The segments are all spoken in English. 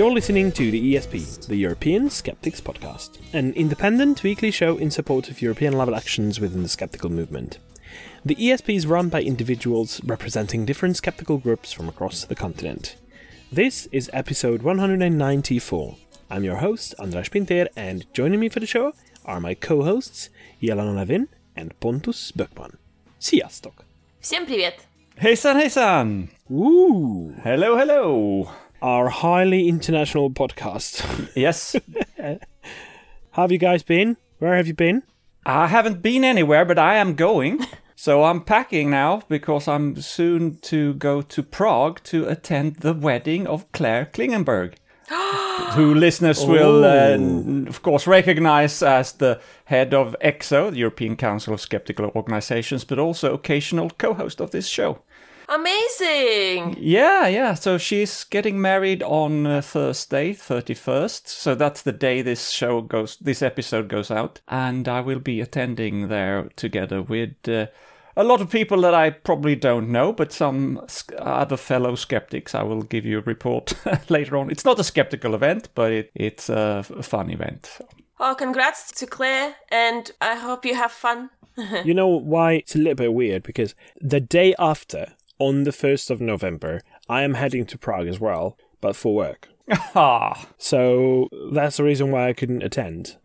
You're listening to the ESP, the European Skeptics Podcast, an independent weekly show in support of European level actions within the skeptical movement. The ESP is run by individuals representing different skeptical groups from across the continent. This is episode 194. I'm your host, Andras Pinter, and joining me for the show are my co-hosts, Jelena Levin and Pontus Böckman. Sziasztok! Всем привет! Hejsan hejsan! Ooh! Hello hello! Our highly international podcast. Yes, How have you guys been? Where have you been? I haven't been anywhere, but I am going. So I'm packing now because I'm soon to go to Prague to attend the wedding of Claire Klingenberg. who listeners will, uh, of course, recognize as the head of ECSO, the European Council of Skeptical Organizations, but also occasional co host of this show. Amazing! Yeah, yeah. So she's getting married on uh, Thursday, 31st. So that's the day this show goes, this episode goes out. And I will be attending there together with uh, a lot of people that I probably don't know, but some other fellow skeptics. I will give you a report later on. It's not a skeptical event, but it, it's a fun event. Oh, congrats to Claire, and I hope you have fun. You know why it's a little bit weird? Because the day after, on the 1st of November, I am heading to Prague as well, but for work. Ah, So that's the reason why I couldn't attend.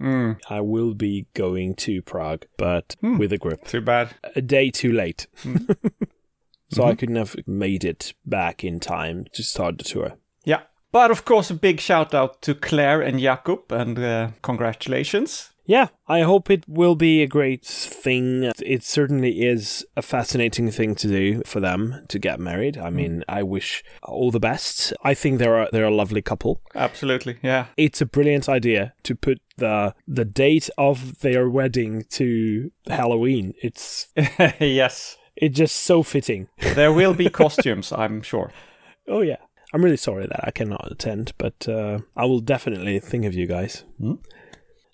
I will be going to Prague, but with a group. too bad. A day too late. so I couldn't have made it back in time to start the tour. Yeah. But of course, a big shout out to Claire and Jakub, and uh, congratulations. Yeah, I hope it will be a great thing. It certainly is a fascinating thing to do for them to get married. I mean, I wish all the best. I think they're a, they're a lovely couple. Absolutely, yeah. It's a brilliant idea to put the the date of their wedding to Halloween. It's yes. it's just so fitting. There will be costumes, I'm sure. Oh yeah. I'm really sorry that I cannot attend, but uh, I will definitely think of you guys.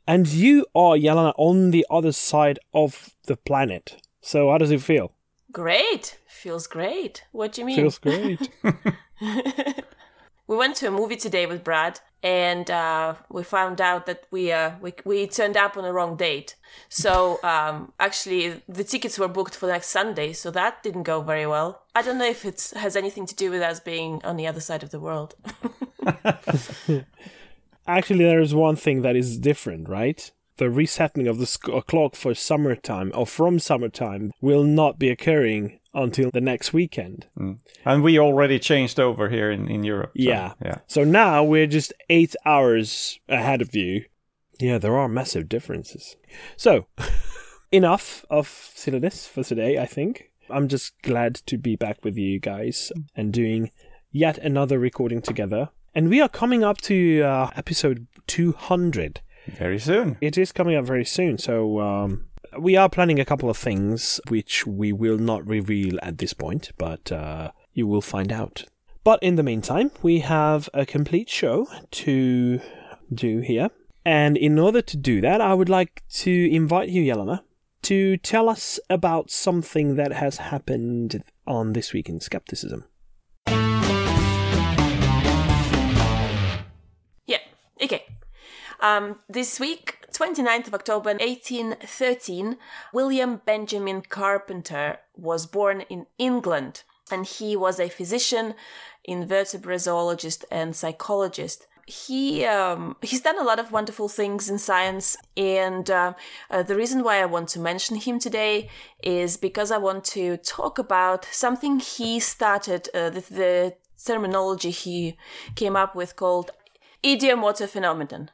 And you are Yelena on the other side of the planet. So how does it feel? Great! Feels great. What do you mean? Feels great. we went to a movie today with Brad, and uh, we found out that we, uh, we we turned up on the wrong date. So um, actually, the tickets were booked for next Sunday, so that didn't go very well. I don't know if it has anything to do with us being on the other side of the world. Actually, there is one thing that is different, right? The resetting of the sc- uh, clock for summertime or from summertime will not be occurring until the next weekend. And we already changed over here in, in Europe. so, Yeah. Yeah. So now we're just eight hours ahead of you. Yeah, there are massive differences. So, enough of silliness for today, I think. I'm just glad to be back with you guys and doing yet another recording together. And we are coming up to uh, episode 200. Very soon. It is coming up very soon, so um, we are planning a couple of things which we will not reveal at this point, but uh, you will find out. But in the meantime, we have a complete show to do here. And in order to do that, I would like to invite you, Yelena, to tell us about something that has happened on This Week in Skepticism. Um, this week, 29th of October 1813, William Benjamin Carpenter was born in England, and he was a physician, invertebrate zoologist, and psychologist. He um, he's done a lot of wonderful things in science, and uh, uh, the reason why I want to mention him today is because I want to talk about something he started, uh, the, the terminology he came up with called ideomotor phenomenon.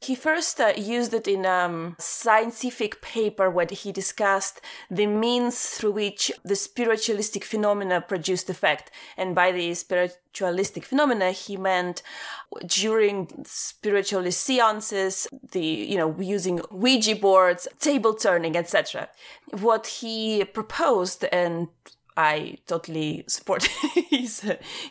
He first uh, used it in a um, scientific paper where he discussed the means through which the spiritualistic phenomena produced effect. And by the spiritualistic phenomena, he meant during spiritualist seances, the you know using Ouija boards, table turning, etc. What he proposed and I totally support his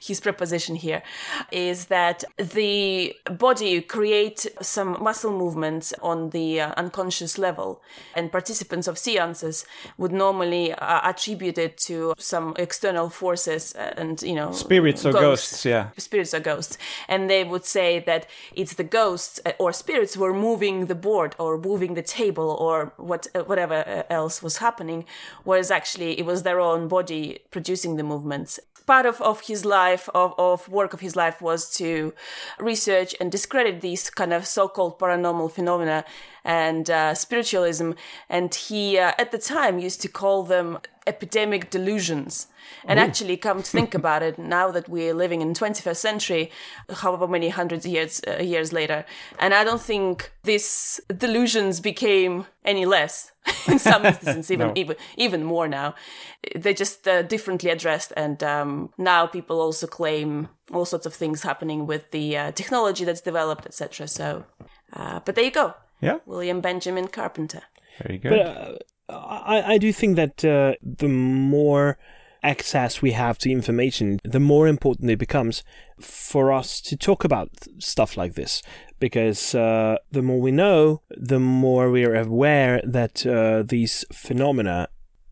his proposition here, is that the body create some muscle movements on the uh, unconscious level, and participants of seances would normally uh, attribute it to some external forces uh, and you know Spirits or ghosts, yeah. spirits or ghosts and they would say that it's the ghosts uh, or spirits who are moving the board or moving the table or what whatever else was happening whereas actually it was their own body producing the movements. Part of, of his life of, of work of his life was to research and discredit these kind of so-called paranormal phenomena and uh, spiritualism and he uh, at the time used to call them epidemic delusions. And actually come to think about it now that we're living in 21st century however many hundreds of years uh, years later and i don't think these delusions became any less in some instances even No. even even more now. They're just uh, differently addressed and um, now people also claim all sorts of things happening with the uh, technology that's developed etc so uh, but there you go Yeah, william benjamin carpenter very good. But uh, I, I do think that uh, the more access we have to information, the more important it becomes for us to talk about stuff like this. Because uh, the more we know, the more we are aware that uh, these phenomena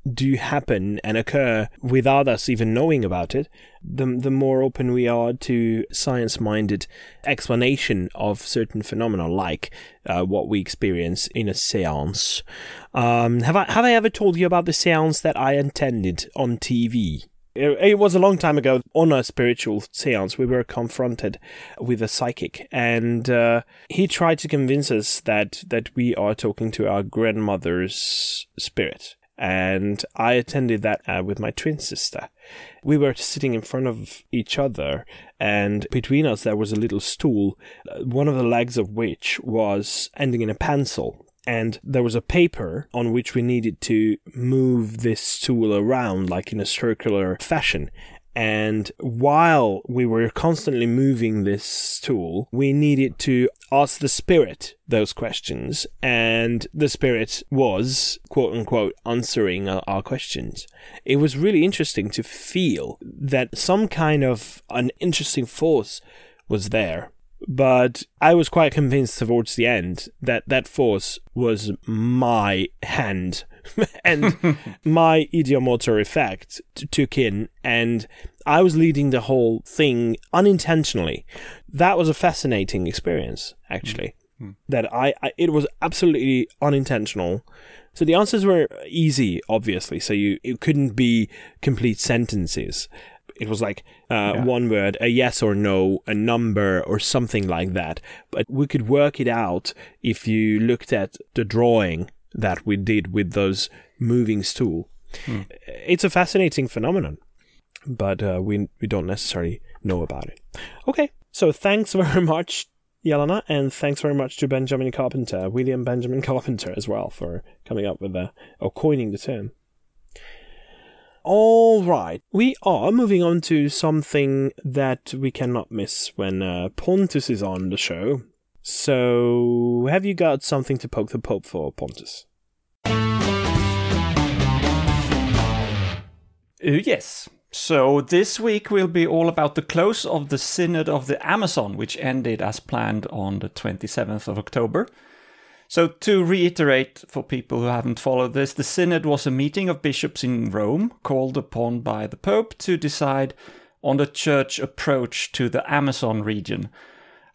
do happen and occur without us even knowing about it, the, the more open we are to science minded explanation of certain phenomena, like uh, what we experience in a seance. Um, have, I, have I ever told you about the seance that I attended on TV? It was a long time ago on a spiritual seance. We were confronted with a psychic, and uh, he tried to convince us that that we are talking to our grandmother's spirit. And I attended that uh, with my twin sister. We were sitting in front of each other, and between us there was a little stool, uh, one of the legs of which was ending in a pencil and there was a paper on which we needed to move this stool around like in a circular fashion and while we were constantly moving this tool, we needed to ask the spirit those questions, and the spirit was, quote unquote, answering our, questions. It was really interesting to feel that some kind of an interesting force was there. But I was quite convinced towards the end that that force was my hand and my ideomotor effect t- took in and I was leading the whole thing unintentionally. That was a fascinating experience actually. That I, I it was absolutely unintentional. So the answers were easy obviously so you it couldn't be complete sentences it was like uh, Yeah. one word, a yes or no, a number or something like that. But we could work it out if you looked at the drawing that we did with those moving stool. It's a fascinating phenomenon, but uh, we we don't necessarily know about it. Okay, so thanks very much, Yelena, and thanks very much to Benjamin Carpenter, William Benjamin Carpenter, as well, for coming up with the or coining the term. All right, we are moving on to something that we cannot miss when uh, Pontus is on the show. So, have you got something to poke the Pope for, Pontus? Uh, yes. So this week will be all about the close of the Synod of the Amazon, which ended as planned on the 27th of October. So, to reiterate for people who haven't followed this, the Synod was a meeting of bishops in Rome called upon by the Pope to decide on the church approach to the Amazon region.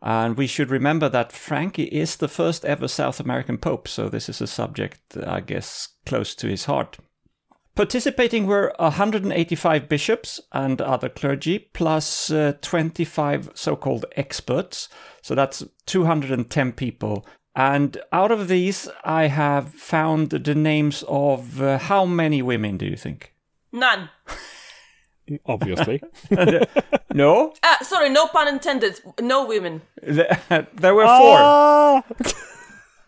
And we should remember that Frankie is the first ever South American Pope, so this is a subject, I guess, close to his heart. Participating were 185 bishops and other clergy, plus uh, 25 so called experts. So that's 210 people. And out of these, I have found the names of uh, how many women do you think? None. Obviously. No? Ah, sorry, no pun intended. No women. there were four. Ah!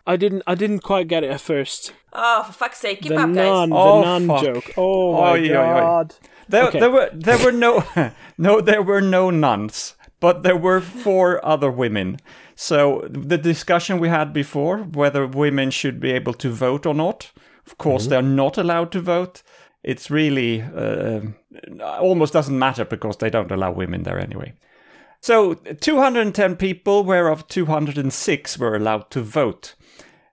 I didn't. I didn't quite get it at first. Oh, for fuck's sake, keep the up, guys. nun, Oh, the nun fuck. joke. Oh my god! There, Okay. there were there were no no there were no nuns, but there were four other women. So the discussion we had before whether women should be able to vote or not. Of course, they're not allowed to vote. It's really uh, almost doesn't matter because they don't allow women there anyway. So 210 people, whereof 206 were allowed to vote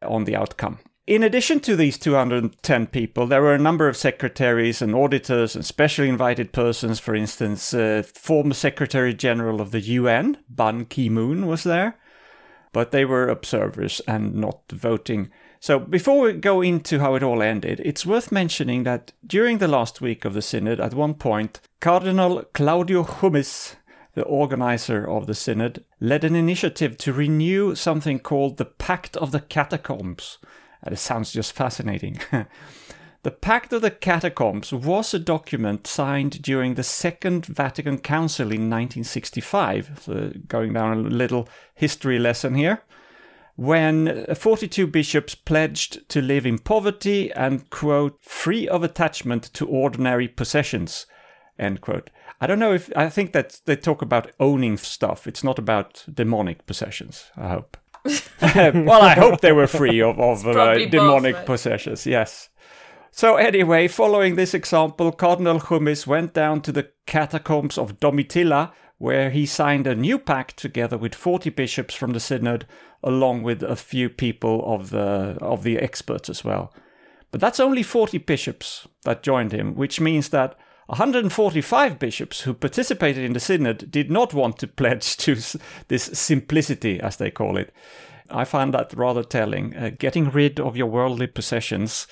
on the outcome. In addition to these 210 people, there were a number of secretaries and auditors and specially invited persons. For instance, uh, former Secretary General of the UN, Ban Ki moon, was there. But they were observers and not voting. So, before we go into how it all ended, it's worth mentioning that during the last week of the Synod, at one point, Cardinal Claudio Hummes, the organizer of the Synod, led an initiative to renew something called the Pact of the Catacombs uh, And it sounds just fascinating. the Pact of the Catacombs was a document signed during the Second Vatican Council in 1965. So, going down a little history lesson here. When 42 bishops pledged to live in poverty and, quote, free of attachment to ordinary possessions, end quote. I don't know if I think that they talk about owning stuff. It's not about demonic possessions, I hope. well, I hope they were free of, of uh, demonic both, right? possessions, yes. So, anyway, following this example, Cardinal Hummes went down to the catacombs of Domitilla, where he signed a new pact together with 40 bishops from the synod, along with a few people of the, of the experts as well. But that's only 40 bishops that joined him, which means that 145 bishops who participated in the synod did not want to pledge to this simplicity, as they call it. I find that rather telling. Uh, getting rid of your worldly possessions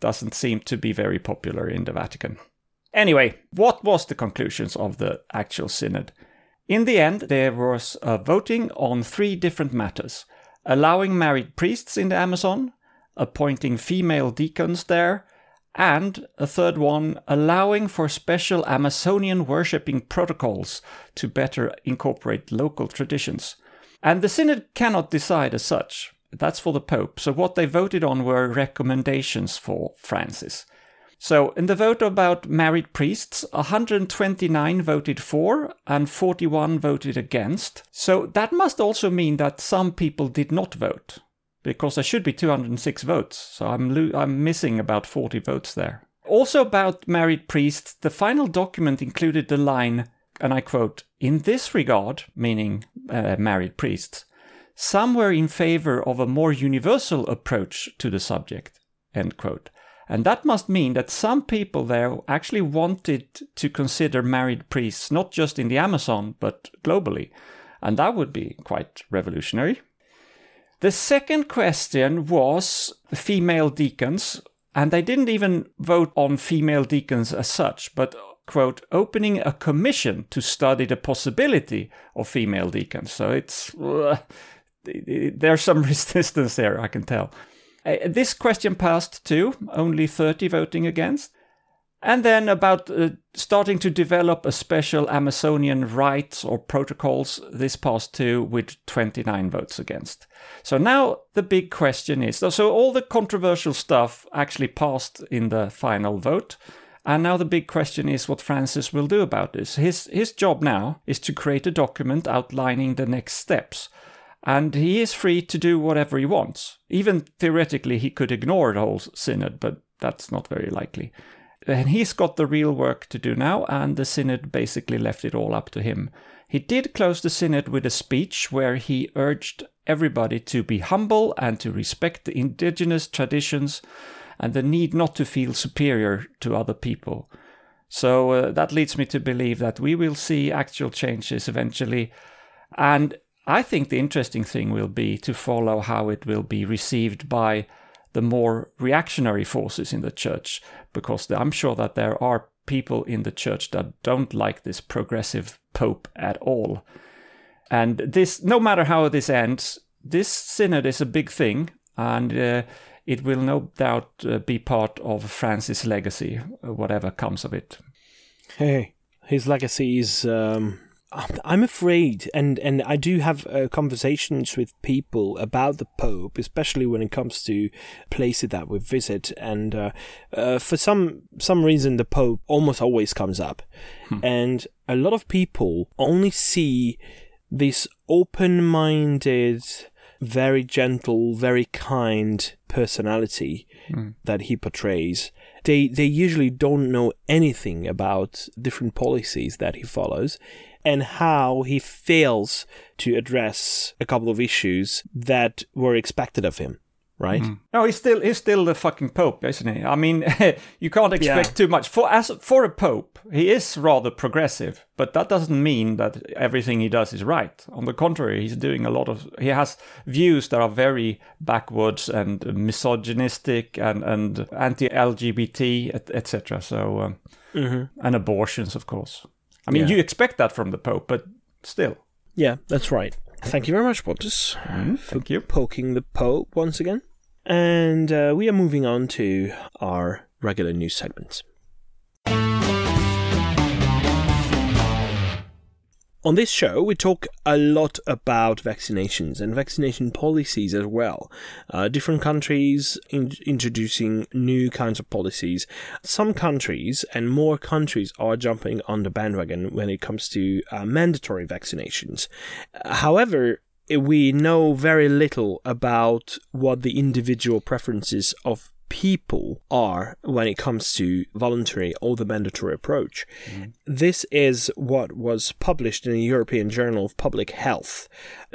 doesn't seem to be very popular in the Vatican. Anyway, what was the conclusions of the actual synod? In the end, there was a voting on three different matters allowing married priests in the Amazon, appointing female deacons there, and a third one, allowing for special Amazonian worshipping protocols to better incorporate local traditions. And the Synod cannot decide as such. That's for the Pope. So what they voted on were recommendations for Francis. So in the vote about married priests, 129 voted for and 41 voted against. So that must also mean that some people did not vote because there should be 206 votes. So I'm lo- I'm missing about 40 votes there. Also about married priests, the final document included the line, and I quote, "In this regard, meaning uh, married priests, some were in favor of a more universal approach to the subject." End quote. And that must mean that some people there actually wanted to consider married priests not just in the Amazon, but globally. And that would be quite revolutionary. The second question was female deacons, and they didn't even vote on female deacons as such, but quote, opening a commission to study the possibility of female deacons. So it's uh, there's some resistance there, I can tell. Uh, this question passed too, only 30 voting against. And then about uh, starting to develop a special Amazonian rites or protocols, this passed too with 29 votes against. So now the big question is so all the controversial stuff actually passed in the final vote. And now the big question is what Francis will do about this. His, his job now is to create a document outlining the next steps. And he is free to do whatever he wants. Even theoretically, he could ignore the whole synod, but that's not very likely and he's got the real work to do now, and the synod basically left it all up to him. He did close the synod with a speech where he urged everybody to be humble and to respect the indigenous traditions and the need not to feel superior to other people. So uh, that leads me to believe that we will see actual changes eventually. And I think the interesting thing will be to follow how it will be received by the more reactionary forces in the church, because I'm sure that there are people in the church that don't like this progressive pope at all. And this, no matter how this ends, this synod is a big thing, and uh, it will no doubt uh, be part of Francis' legacy, whatever comes of it. Hey, his legacy is um, I'm afraid, and and I do have uh, conversations with people about the Pope, especially when it comes to places that we visit, and uh, uh, for some some reason the Pope almost always comes up, hmm. and a lot of people only see this open-minded very gentle, very kind personality that he portrays. They they usually don't know anything about different policies that he follows and how he fails to address a couple of issues that were expected of him, right? No, he's still he's still the fucking pope, isn't he? I mean, you can't expect Yeah. too much for as for a pope. He is rather progressive, but that doesn't mean that everything he does is right. On the contrary, he's doing a lot of he has views that are very backwards and misogynistic and and anti-LGBT, et- etc. So um, and abortions, of course. I mean, Yeah. you expect that from the pope, but still. Yeah, that's right. Thank you very much, Pontus, Thank you. poking the Pope once again. And uh, we are moving on to our regular news segments. On this show, we talk a lot about vaccinations and vaccination policies as well. Uh, different countries in- introducing new kinds of policies. Some countries and more countries are jumping on the bandwagon when it comes to uh, mandatory vaccinations. However, we know very little about what the individual preferences of people are when it comes to voluntary or the mandatory approach. This is what was published in the European Journal of Public Health.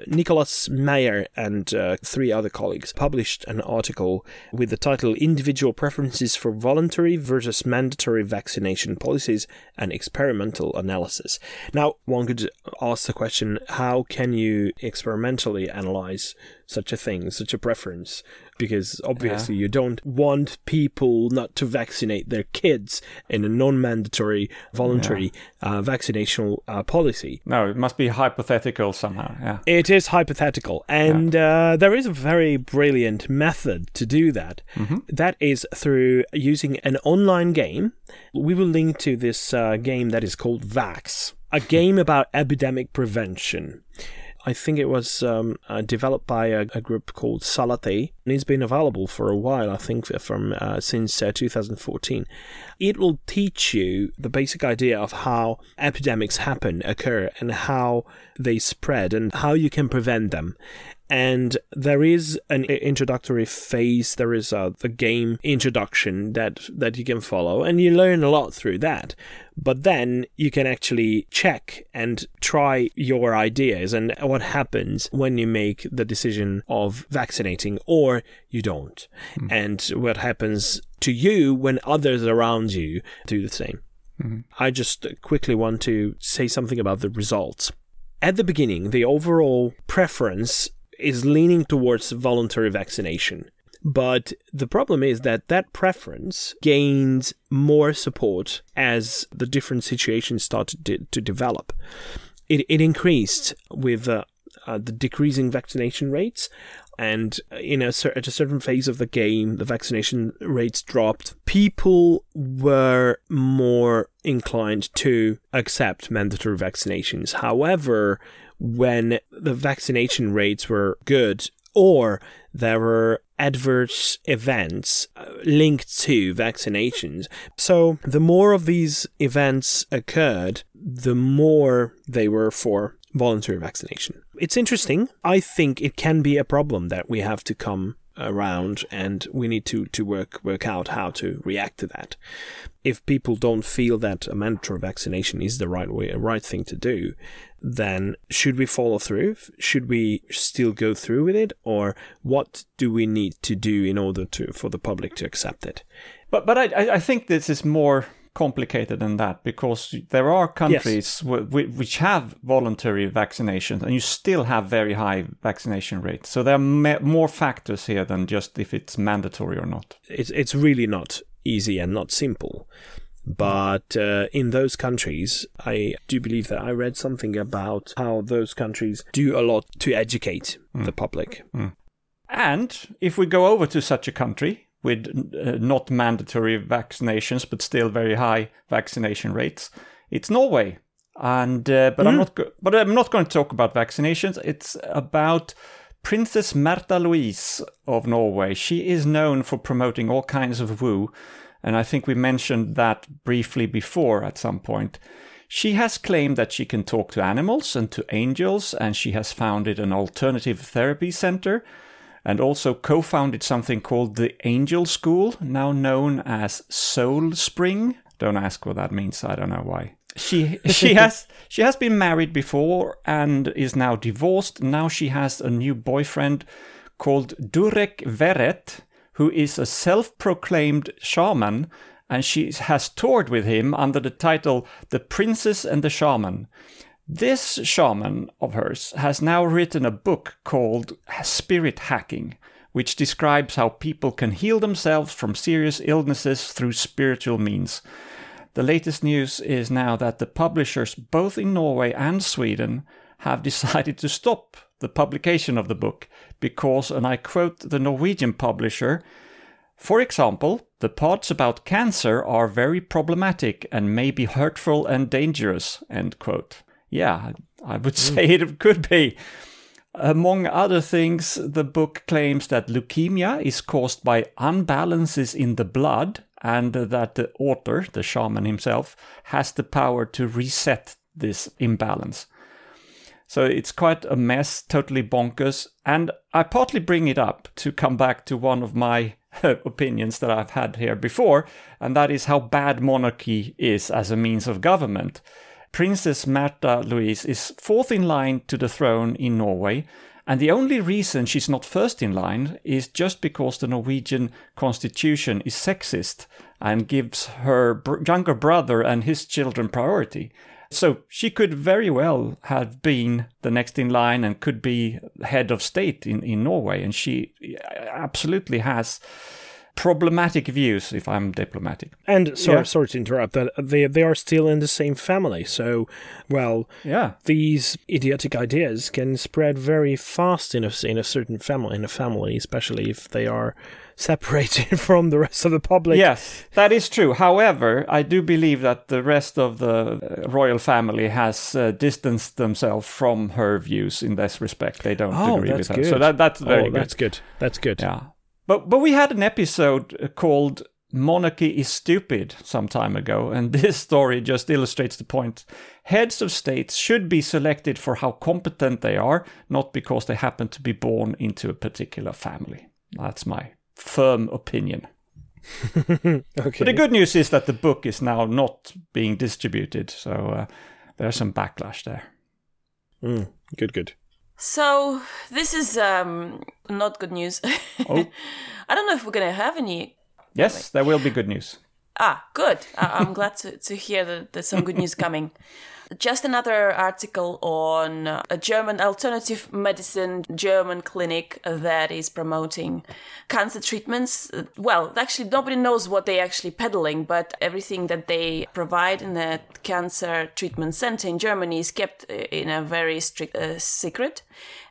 Nicholas Mayer and uh, three other colleagues published an article with the title Individual Preferences for Voluntary versus Mandatory Vaccination Policies and Experimental Analysis. Now, one could ask the question how can you experimentally analyze such a thing, such a preference? Because obviously, you don't want people not to vaccinate their kids in a non mandatory, voluntary uh, vaccinational uh, policy. No, it must be hypothetical somehow. Yeah. It is hypothetical, and uh, there is a very brilliant method to do that. That is through using an online game. We will link to this uh, game that is called Vax, a game about epidemic prevention. I think it was um, uh, developed by a, a group called Salathé, and it's been available for a while. I think from uh, since uh, 2014. It will teach you the basic idea of how epidemics happen, occur, and how they spread, and how you can prevent them. And there is an introductory phase. There is a, the game introduction that that you can follow, and you learn a lot through that. But then you can actually check and try your ideas and what happens when you make the decision of vaccinating or you don't, hmm. and what happens to you when others around you do the same. Hmm. I just quickly want to say something about the results. At the beginning, the overall preference is leaning towards voluntary vaccination. But the problem is that that preference gained more support as the different situations started to, to develop. It, it increased with uh, uh, the decreasing vaccination rates, and uh, in a at a certain phase of the game, the vaccination rates dropped. People were more inclined to accept mandatory vaccinations. However, when the vaccination rates were good or there were adverse events uh, linked to vaccinations. So, the more of these events occurred, the more they were for voluntary vaccination. It's interesting. I think it can be a problem that we have to come around and we need to, to work work out how to react to that. If people don't feel that a mandatory vaccination is the right way, right thing to do, then should we follow through? Should we still go through with it, or what do we need to do in order to for the public to accept it? But but I- I think this is more complicated than that because there are countries wh- wh- which have voluntary vaccinations and you still have very high vaccination rates. So there are ma- more factors here than just if it's mandatory or not. It's it's really not easy and not simple. But uh, in those countries, I do believe that I read something about how those countries do a lot to educate the public. And if we go over to such a country with uh, not mandatory vaccinations but still very high vaccination rates, it's Norway. And uh, but I'm not go- but I'm not going to talk about vaccinations. It's about Princess Märtha Louise of Norway. She is known for promoting all kinds of woo, and I think we mentioned that briefly before at some point. She has claimed that she can talk to animals and to angels, and she has founded an alternative therapy center and also co founded something called the Angel School, now known as Soul Spring. Don't ask what that means, I don't know why. She she has she has been married before and is now divorced. Now she has a new boyfriend called Durek Verrett, who is a self-proclaimed shaman and she has toured with him under the title The Princess and the Shaman. This shaman of hers has now written a book called Spirit Hacking, which describes how people can heal themselves from serious illnesses through spiritual means. The latest news is now that the publishers, both in Norway and Sweden, have decided to stop the publication of the book because, and I quote the Norwegian publisher, for example, the parts about cancer are very problematic and may be hurtful and dangerous. End quote. Yeah, I would mm. say it could be. Among other things, the book claims that leukemia is caused by unbalances in the blood and that the author, the shaman himself, has the power to reset this imbalance. So it's quite a mess, totally bonkers. And I partly bring it up to come back to one of my opinions that I've had here before, and that is how bad monarchy is as a means of government. Princess Märtha Louise is fourth in line to the throne in Norway, and the only reason she's not first in line is just because the Norwegian constitution is sexist and gives her br- younger brother and his children priority. So she could very well have been the next in line and could be head of state in, in Norway, and she uh, absolutely has problematic views, if I'm diplomatic. And sorry, Yeah. sorry to interrupt. That they they are still in the same family. So, well, Yeah. these idiotic ideas can spread very fast in a in a certain family in a family, especially if they are separated from the rest of the public. Yes, that is true. However, I do believe that the rest of the uh, royal family has uh, distanced themselves from her views in this respect. They don't Oh, agree with her. good. So that that's very oh, good. that's good. That's good. Yeah. But but we had an episode called Monarchy is Stupid some time ago, and this story just illustrates the point. Heads of states should be selected for how competent they are, not because they happen to be born into a particular family. That's my firm opinion. Okay. But the good news is that the book is now not being distributed, so uh, there's some backlash there. Mm, good. Good. So this is um, not good news. Oh. I don't know if we're gonna have any. Yes, there will be good news. Ah, good. I- I'm glad to, to hear that there's some good news coming. Just another article on a German alternative medicine German clinic that is promoting cancer treatments. Well, actually, nobody knows what they're actually peddling, but everything that they provide in the cancer treatment center in Germany is kept uh, in a very strict uh, secret,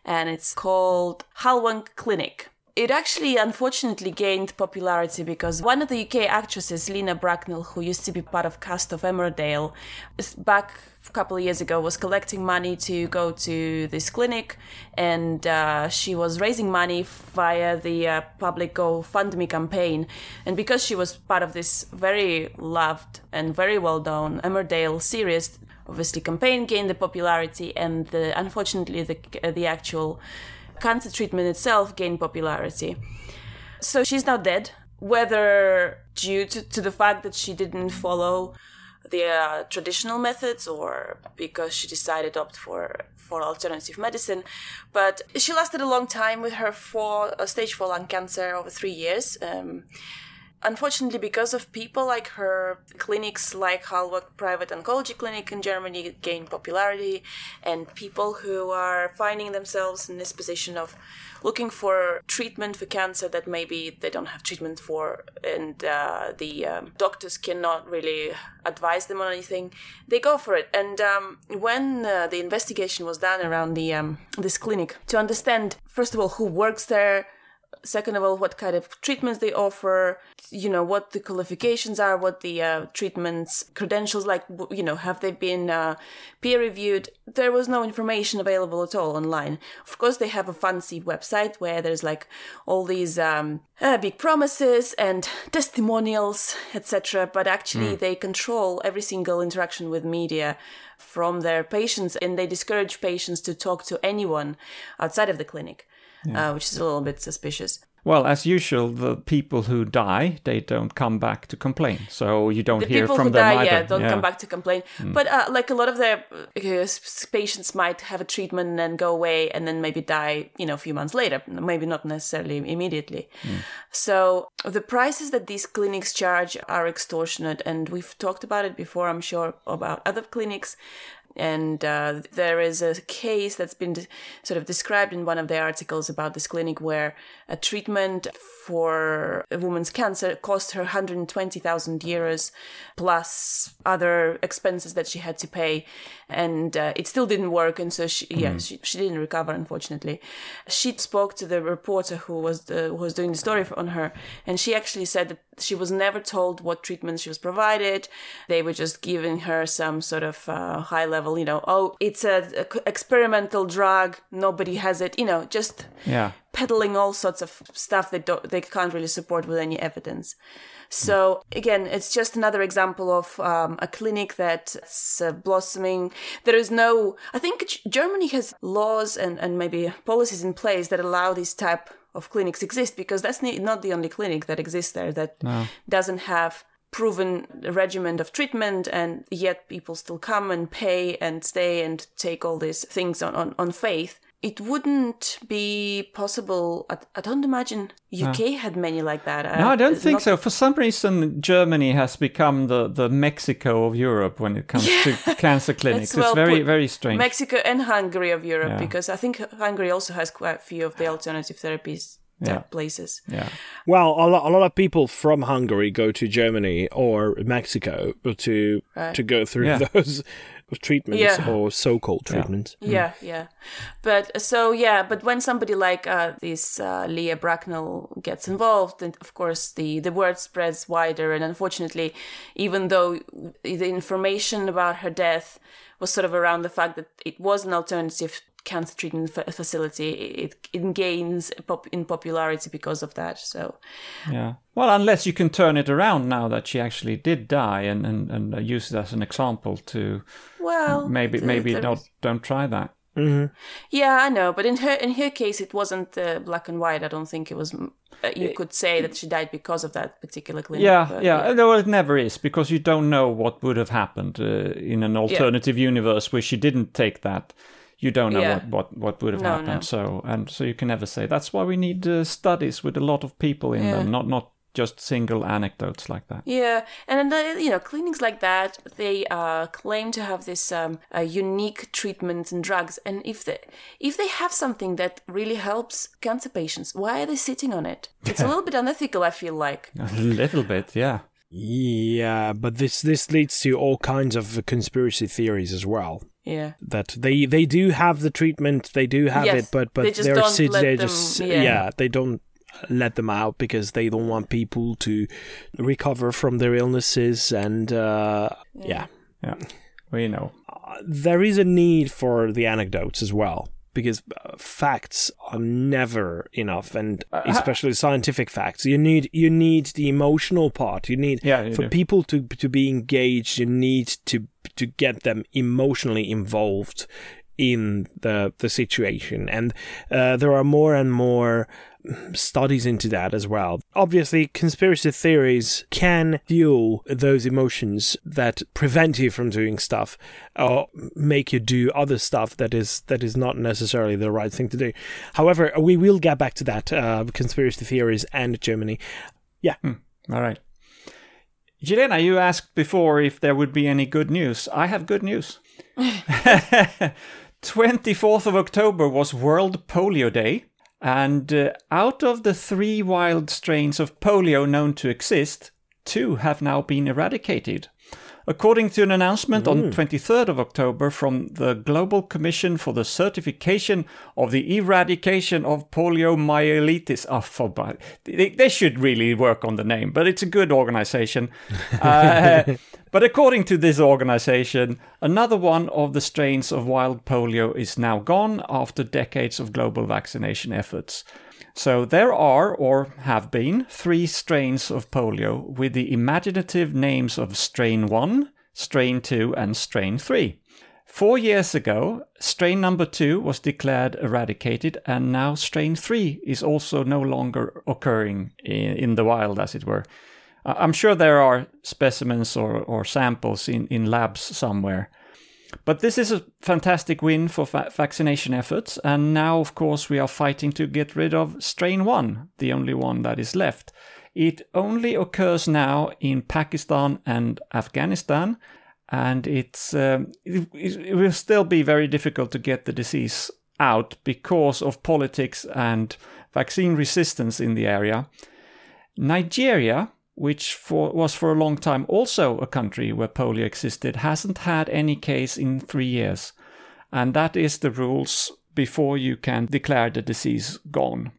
and it's called Hallwang Clinic. It actually unfortunately gained popularity because one of the UK actresses, Leah Bracknell, who used to be part of cast of Emmerdale, back a couple of years ago was collecting money to go to this clinic and uh, she was raising money via the uh, public GoFundMe campaign. And because she was part of this very loved and very well known Emmerdale series, obviously campaign gained the popularity and the, unfortunately the, the actual cancer treatment itself gained popularity. So she's now dead, whether due to, to the fact that she didn't follow the uh, traditional methods or because she decided to opt for for alternative medicine. But she lasted a long time with her four, uh, stage four lung cancer over three years. Um, Unfortunately, because of people like her, clinics like Hallwang Private Oncology Clinic in Germany gain popularity, and people who are finding themselves in this position of looking for treatment for cancer that maybe they don't have treatment for, and uh, the um, doctors cannot really advise them on anything, they go for it. And um, when uh, the investigation was done around the um, this clinic to understand, first of all, who works there Second of all, what kind of treatments they offer, you know, what the qualifications are, what the uh, treatments credentials like, you know, have they been uh, peer reviewed? There was no information available at all online. Of course, they have a fancy website where there's like all these um, uh, big promises and testimonials, etc. But actually, they control every single interaction with media from their patients, and they discourage patients to talk to anyone outside of the clinic, uh, which is a little bit suspicious. Well, as usual, the people who die, they don't come back to complain. So you don't the hear from them die, either. yeah, don't come back to complain. But uh, like a lot of their uh, patients might have a treatment and then go away and then maybe die, you know, a few months later. Maybe not necessarily immediately. So the prices that these clinics charge are extortionate, and we've talked about it before. I'm sure about other clinics. And uh, there is a case that's been de- sort of described in one of the articles about this clinic where a treatment for a woman's cancer cost her 120,000 euros plus other expenses that she had to pay. And uh, it still didn't work. And so she, yeah, she, she didn't recover, unfortunately. She spoke to the reporter who was, the, who was doing the story for, on her. And she actually said that she was never told what treatment she was provided. They were just giving her some sort of uh, high level, you know, oh, it's a, a experimental drug. Nobody has it, you know, just Yeah. peddling all sorts of stuff that they can't really support with any evidence. So again, it's just another example of um, a clinic that's uh, blossoming. There is no, I think G- Germany has laws and, and maybe policies in place that allow this type of clinics exist because that's not the only clinic that exists there that doesn't have proven regimen of treatment and yet people still come and pay and stay and take all these things on, on, on faith it wouldn't be possible I, I don't imagine uk had many like that No, I don't It's think not- so. For some reason, Germany has become the, the Mexico of Europe when it comes to cancer clinics. That's well it's very, put. very strange. mexico and hungary of europe Yeah. because i think hungary also has quite a few of the alternative therapies Yeah. places yeah. Well, a lot, a lot of people from Hungary go to Germany or Mexico to Right. to go through Yeah. those treatments Yeah. or so-called treatments. Yeah, yeah. But so yeah, but when somebody like uh, this uh, Leah Bracknell gets involved, then of course the the word spreads wider. And unfortunately, even though the information about her death was sort of around the fact that it was an alternative cancer treatment fa- facility, it, it gains pop- in popularity because of that. So Yeah. Well, unless you can turn it around now that she actually did die and, and, and use it as an example to well, maybe the- maybe there not don't try that. Yeah, I know, but in her in her case, it wasn't uh, black and white. I don't think it was. Uh, you could say that she died because of that particular clinic. Yeah, but, yeah. No, it never is because you don't know what would have happened uh, in an alternative universe where she didn't take that. You don't know Yeah. what, what, what would have No, happened. no. So and so you can never say. That's why we need uh, studies with a lot of people in Yeah. them, not not just single anecdotes like that. Yeah, and uh, you know clinics like that they uh, claim to have this um, uh, unique treatments and drugs, and if they if they have something that really helps cancer patients, why are they sitting on it? It's a little bit unethical. I feel like. A little bit, yeah. Yeah, but this this leads to all kinds of conspiracy theories as well. Yeah. That they they do have the treatment, they do have Yes, it, but but they just they're don't sit- let they them- just yeah. yeah, they don't let them out because they don't want people to recover from their illnesses and uh, yeah. Yeah. We know. there is a need for the anecdotes as well because uh, facts are never enough and Uh, especially scientific facts. You need you need the emotional part. You need Yeah, you for do. people to to be engaged you need to to get them emotionally involved in the the situation. And uh, there are more and more studies into that as well. Obviously, conspiracy theories can fuel those emotions that prevent you from doing stuff or make you do other stuff that is that is not necessarily the right thing to do. However, we will get back to that uh, conspiracy theories and Germany. Yeah, All right. Jelena, you asked before if there would be any good news. I have good news. 24th of October was World Polio Day, and uh, out of the three wild strains of polio known to exist, two have now been eradicated. According to an announcement on 23rd of October from the Global Commission for the Certification of the Eradication of Poliomyelitis. Oh, they, they should really work on the name, but it's a good organization. Uh, but according to this organization, another one of the strains of wild polio is now gone after decades of global vaccination efforts. So there are, or have been, three strains of polio with the imaginative names of strain 1, strain 2, and strain 3. Four years ago, strain number 2 was declared eradicated, and now strain 3 is also no longer occurring in, the wild, as it were. I'm sure there are specimens or, or samples in, in labs somewhere. But this is a fantastic win for va- vaccination efforts, and now, of course, we are fighting to get rid of strain 1, the only one that is left. It only occurs now in Pakistan and Afghanistan, and it's um, it, it will still be very difficult to get the disease out because of politics and vaccine resistance in the area. Nigeria, which for, was for a long time also a country where polio existed, hasn't had any case in three years. And that is the rules before you can declare the disease gone.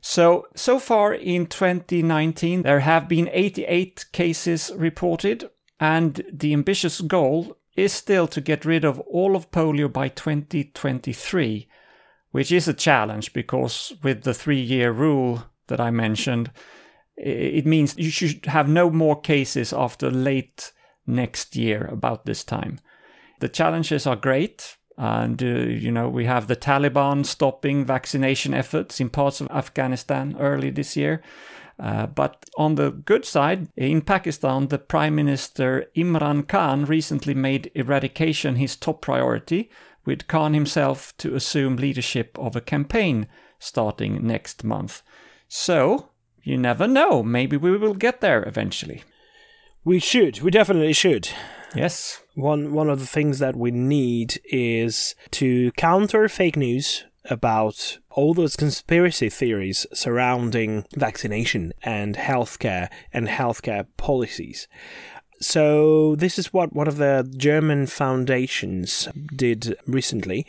So, so far in 2019, there have been 88 cases reported, and the ambitious goal is still to get rid of all of polio by 2023, which is a challenge because with the three year rule that I mentioned, it means you should have no more cases after late next year about this time. The challenges are great. And, uh, you know, we have the Taliban stopping vaccination efforts in parts of Afghanistan early this year. Uh, but on the good side, in Pakistan, the Prime Minister Imran Khan recently made eradication his top priority, with Khan himself to assume leadership of a campaign starting next month. So, you never know. Maybe we will get there eventually. We should. We definitely should. Yes. One one of the things that we need is to counter fake news about all those conspiracy theories surrounding vaccination and healthcare and healthcare policies. So this is what one of the German foundations did recently,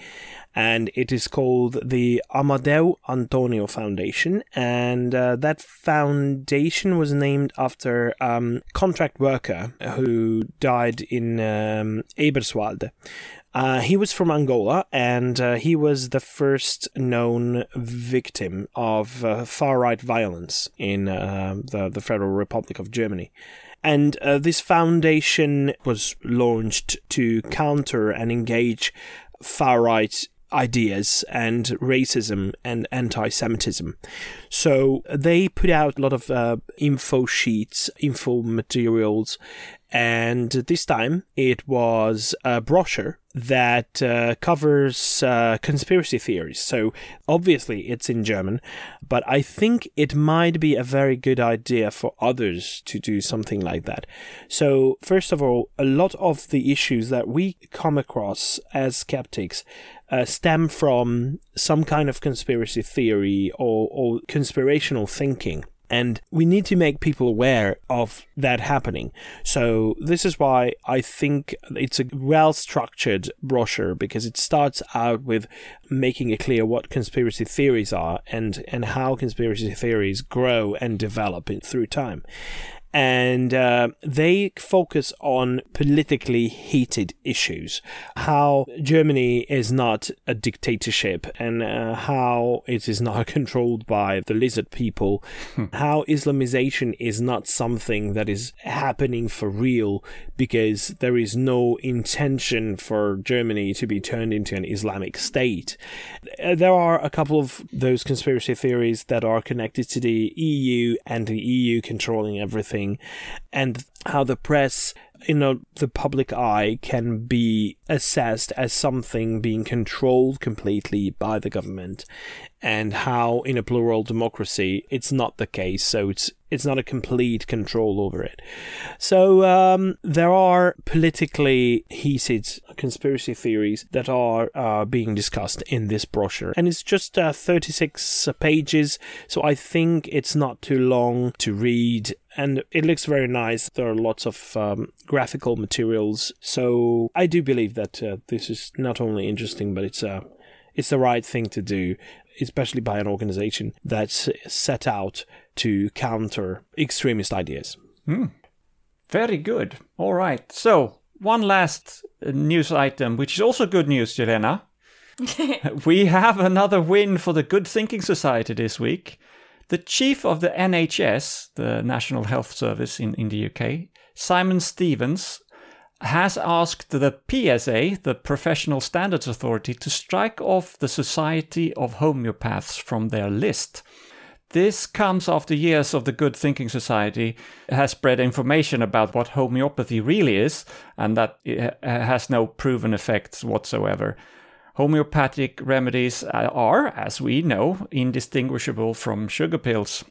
and it is called the Amadeu Antonio Foundation, and uh, that foundation was named after a um, contract worker who died in um, Eberswalde. Uh, he was from Angola, and uh, he was the first known victim of uh, far right violence in uh, the, the Federal Republic of Germany. And uh, this foundation was launched to counter and engage far right ideas and racism and anti Semitism. So they put out a lot of uh, info sheets, info materials, and this time it was a brochure that uh, covers uh, conspiracy theories. So obviously it's in German, but I think it might be a very good idea for others to do something like that. So, first of all, a lot of the issues that we come across as skeptics uh, stem from some kind of conspiracy theory or, or conspirational thinking. And we need to make people aware of that happening. So, this is why I think it's a well structured brochure because it starts out with making it clear what conspiracy theories are and, and how conspiracy theories grow and develop through time and uh, they focus on politically heated issues. How Germany is not a dictatorship, and uh, how it is not controlled by the lizard people. how Islamization is not something that is happening for real because there is no intention for Germany to be turned into an Islamic state. Uh, There are a couple of those conspiracy theories that are connected to the EU and the EU controlling everything and how the press you know the public eye can be assessed as something being controlled completely by the government and how in a plural democracy it's not the case so it's it's not a complete control over it so um, there are politically heated conspiracy theories that are uh, being discussed in this brochure and it's just uh, 36 pages so i think it's not too long to read and it looks very nice. There are lots of um, graphical materials. So I do believe that uh, this is not only interesting, but it's uh, it's the right thing to do, especially by an organization that's set out to counter extremist ideas. Very good. All right. So, one last uh, news item, which is also good news, Jelena. we have another win for the Good Thinking Society this week. The chief of the NHS, the National Health Service in, in the UK, Simon Stevens, has asked the PSA, the Professional Standards Authority, to strike off the Society of Homeopaths from their list. This comes after years of the Good Thinking Society has spread information about what homeopathy really is and that it has no proven effects whatsoever. Homeopathic remedies are, as we know, indistinguishable from sugar pills.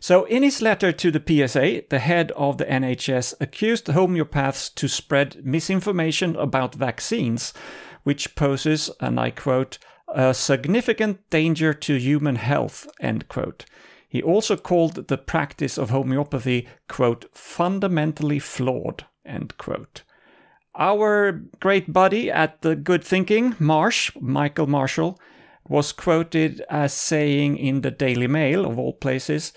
So, in his letter to the PSA, the head of the NHS accused homeopaths to spread misinformation about vaccines, which poses, and I quote, a significant danger to human health, end quote. He also called the practice of homeopathy, quote, fundamentally flawed, end quote. Our great buddy at the Good Thinking, Marsh, Michael Marshall, was quoted as saying in the Daily Mail, of all places,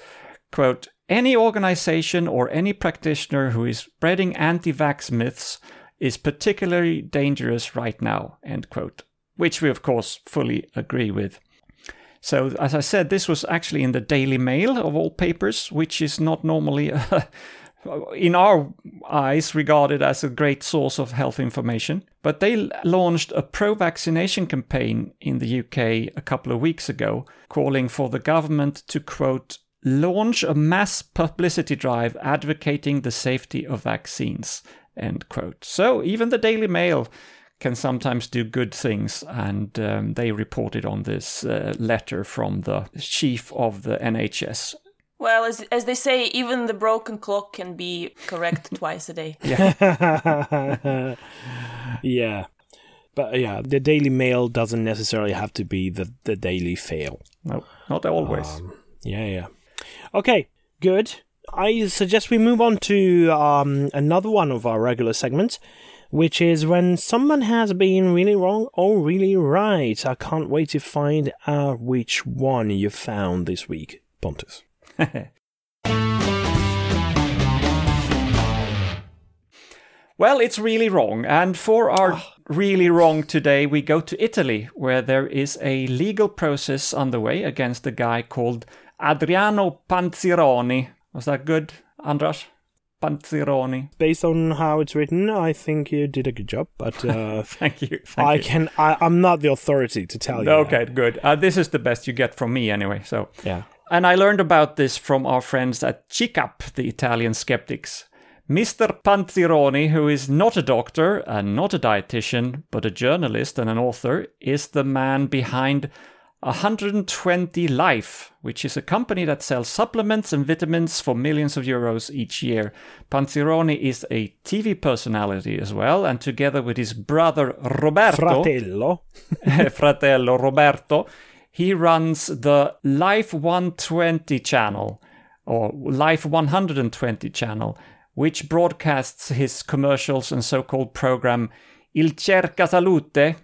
quote, any organization or any practitioner who is spreading anti-vax myths is particularly dangerous right now, end quote. Which we of course fully agree with. So, as I said, this was actually in the Daily Mail of all papers, which is not normally, in our eyes, regarded as a great source of health information. But they launched a pro vaccination campaign in the UK a couple of weeks ago, calling for the government to, quote, launch a mass publicity drive advocating the safety of vaccines, end quote. So, even the Daily Mail can sometimes do good things, and um, they reported on this uh, letter from the chief of the NHS. Well, as, as they say, even the broken clock can be correct twice a day. yeah. yeah, But yeah, the Daily Mail doesn't necessarily have to be the, the Daily Fail. No, not always. Um, yeah, yeah. Okay, good. I suggest we move on to um, another one of our regular segments, which is when someone has been really wrong or really right. I can't wait to find out which one you found this week, Pontus. well, it's really wrong. And for our really wrong today, we go to Italy, where there is a legal process underway against a guy called Adriano Panzironi. Was that good, Andras? Panzironi. Based on how it's written, I think you did a good job, but uh, Thank you. Thank I you. can I, I'm not the authority to tell you. Okay, good. Uh, this is the best you get from me anyway. So, Yeah. And I learned about this from our friends at CICAP, the Italian skeptics. Mr. Panzironi, who is not a doctor and not a dietitian, but a journalist and an author, is the man behind 120 Life, which is a company that sells supplements and vitamins for millions of euros each year. Panzironi is a TV personality as well, and together with his brother Roberto, Fratello. fratello Roberto, he runs the Life 120 channel or Life 120 channel, which broadcasts his commercials and so-called program Il Cerca Salute.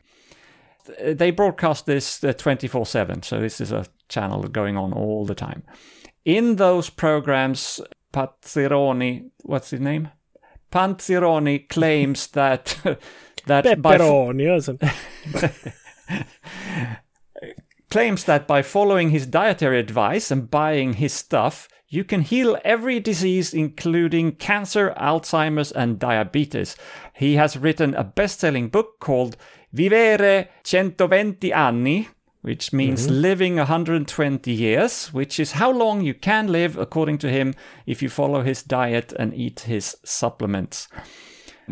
They broadcast this uh, 24/7, so this is a channel going on all the time. In those programs, Panzironi, what's his name? Panzironi claims that that by Pepperoni, isn't claims that by following his dietary advice and buying his stuff, you can heal every disease, including cancer, Alzheimer's, and diabetes. He has written a best selling book called Vivere 120 anni, which means mm-hmm. living 120 years, which is how long you can live, according to him, if you follow his diet and eat his supplements.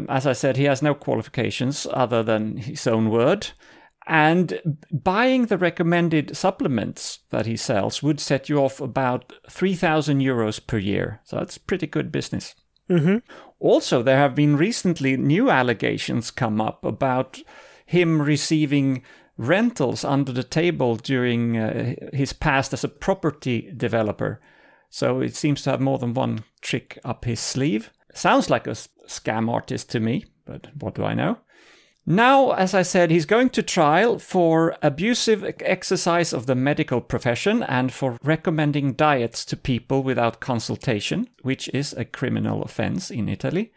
As I said, he has no qualifications other than his own word. And buying the recommended supplements that he sells would set you off about 3,000 euros per year. So that's pretty good business. Also, there have been recently new allegations come up about him receiving rentals under the table during uh, his past as a property developer. So it seems to have more than one trick up his sleeve. Sounds like a scam artist to me, but what do I know? Now, as I said, he's going to trial for abusive exercise of the medical profession and for recommending diets to people without consultation, which is a criminal offense in Italy.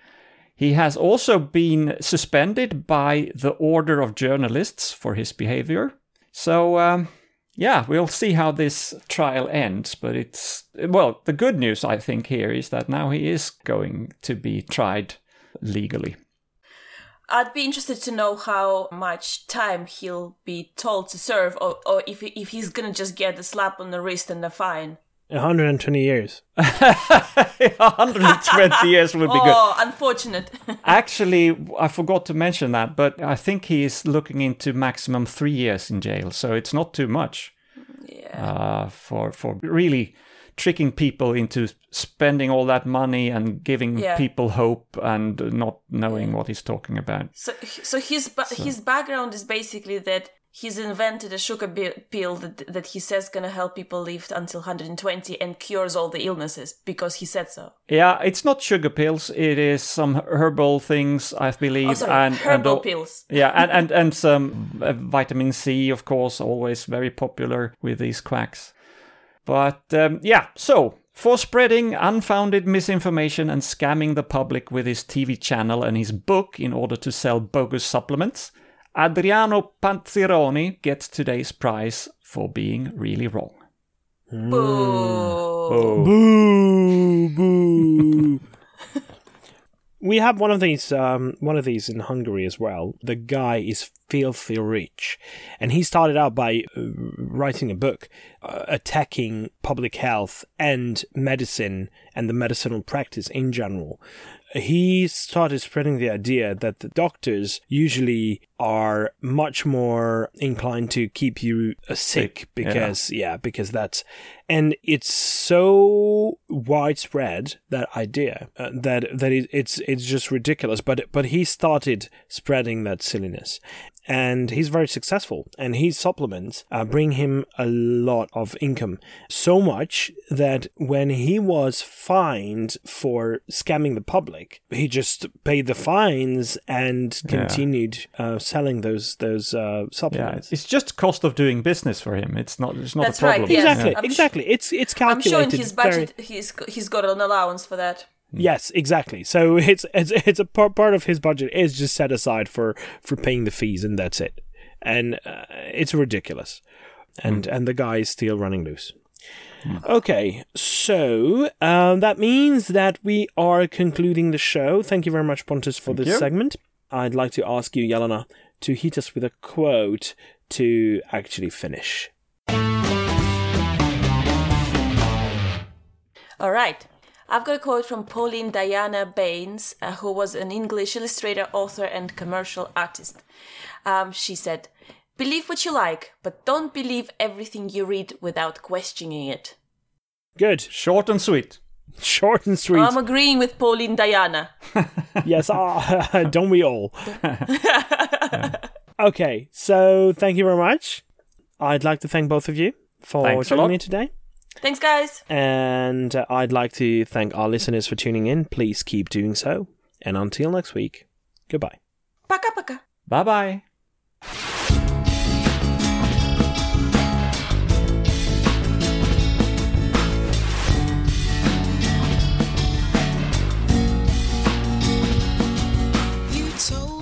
He has also been suspended by the Order of Journalists for his behavior. So, um, yeah, we'll see how this trial ends. But it's, well, the good news, I think, here is that now he is going to be tried legally. I'd be interested to know how much time he'll be told to serve, or, or if if he's gonna just get a slap on the wrist and a fine. 120 years. 120 years would be good. Oh, unfortunate. Actually, I forgot to mention that, but I think he is looking into maximum three years in jail, so it's not too much yeah. uh, for for really tricking people into spending all that money and giving Yeah. people hope and not knowing what he's talking about. So, so his ba- his background is basically that he's invented a sugar pill that that he says gonna help people live until 120 and cures all the illnesses because he said so. Yeah, it's not sugar pills. It is some herbal things, I believe, Oh, sorry, and herbal and pills. Yeah, and and and some uh, vitamin C, of course, always very popular with these quacks. But um, yeah, so for spreading unfounded misinformation and scamming the public with his TV channel and his book in order to sell bogus supplements, Adriano Panzironi gets today's prize for being really wrong. Boo. Oh. Boo, boo. we have one of these, um, one of these in Hungary as well. The guy is filthy rich, and he started out by uh, writing a book uh, attacking public health and medicine and the medicinal practice in general. He started spreading the idea that the doctors usually are much more inclined to keep you uh, sick Sick, yeah. because yeah because that's and it's so widespread that idea uh, that that it, it's it's just ridiculous but but he started spreading that silliness and he's very successful and his supplements uh, bring him a lot of income so much that when he was fined for scamming the public he just paid the fines and Yeah. continued uh, selling those those uh, Yeah, supplements it's just cost of doing business for him. It's not. It's not That's a right, problem. yes. exactly I'm sh- exactly it's it's I'm sure in his very- budget he's he's got an allowance for that. Yes, exactly. So it's it's it's a part part of his budget is just set aside for for paying the fees, and that's it. And uh, it's ridiculous, and and the guy is still running loose. Okay, so um, that means that we are concluding the show. Thank you very much, Pontus, for this you. segment. I'd like to ask you, Jelena, to hit us with a quote to actually finish. All right. I've got a quote from Pauline Diana Baines, uh, who was an English illustrator, author, and commercial artist. Um, she said, Believe what you like, but don't believe everything you read without questioning it. Good, Short and sweet. Short and sweet. I'm agreeing with Pauline Diana. yes, ah, don't we all? okay, so thank you very much. I'd like to thank both of you for Thanks joining me today. Thanks, guys. And uh, I'd like to thank our listeners for tuning in. Please keep doing so. And until next week, goodbye. Paka paka. Bye bye.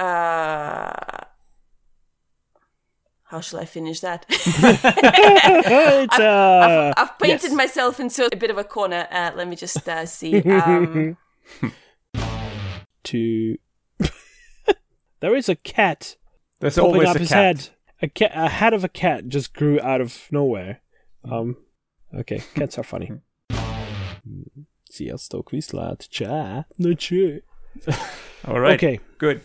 Uh, how shall I finish that? it's, uh, I've painted yes. myself into a bit of a corner. Uh, let me just uh, see. Um, to. there is a cat There's popping always up a his cat. head. A cat, a head of a cat just grew out of nowhere. Um, okay, cats are funny. Sziasztok, viszlát, csá, na cső. All right. Okay, Good.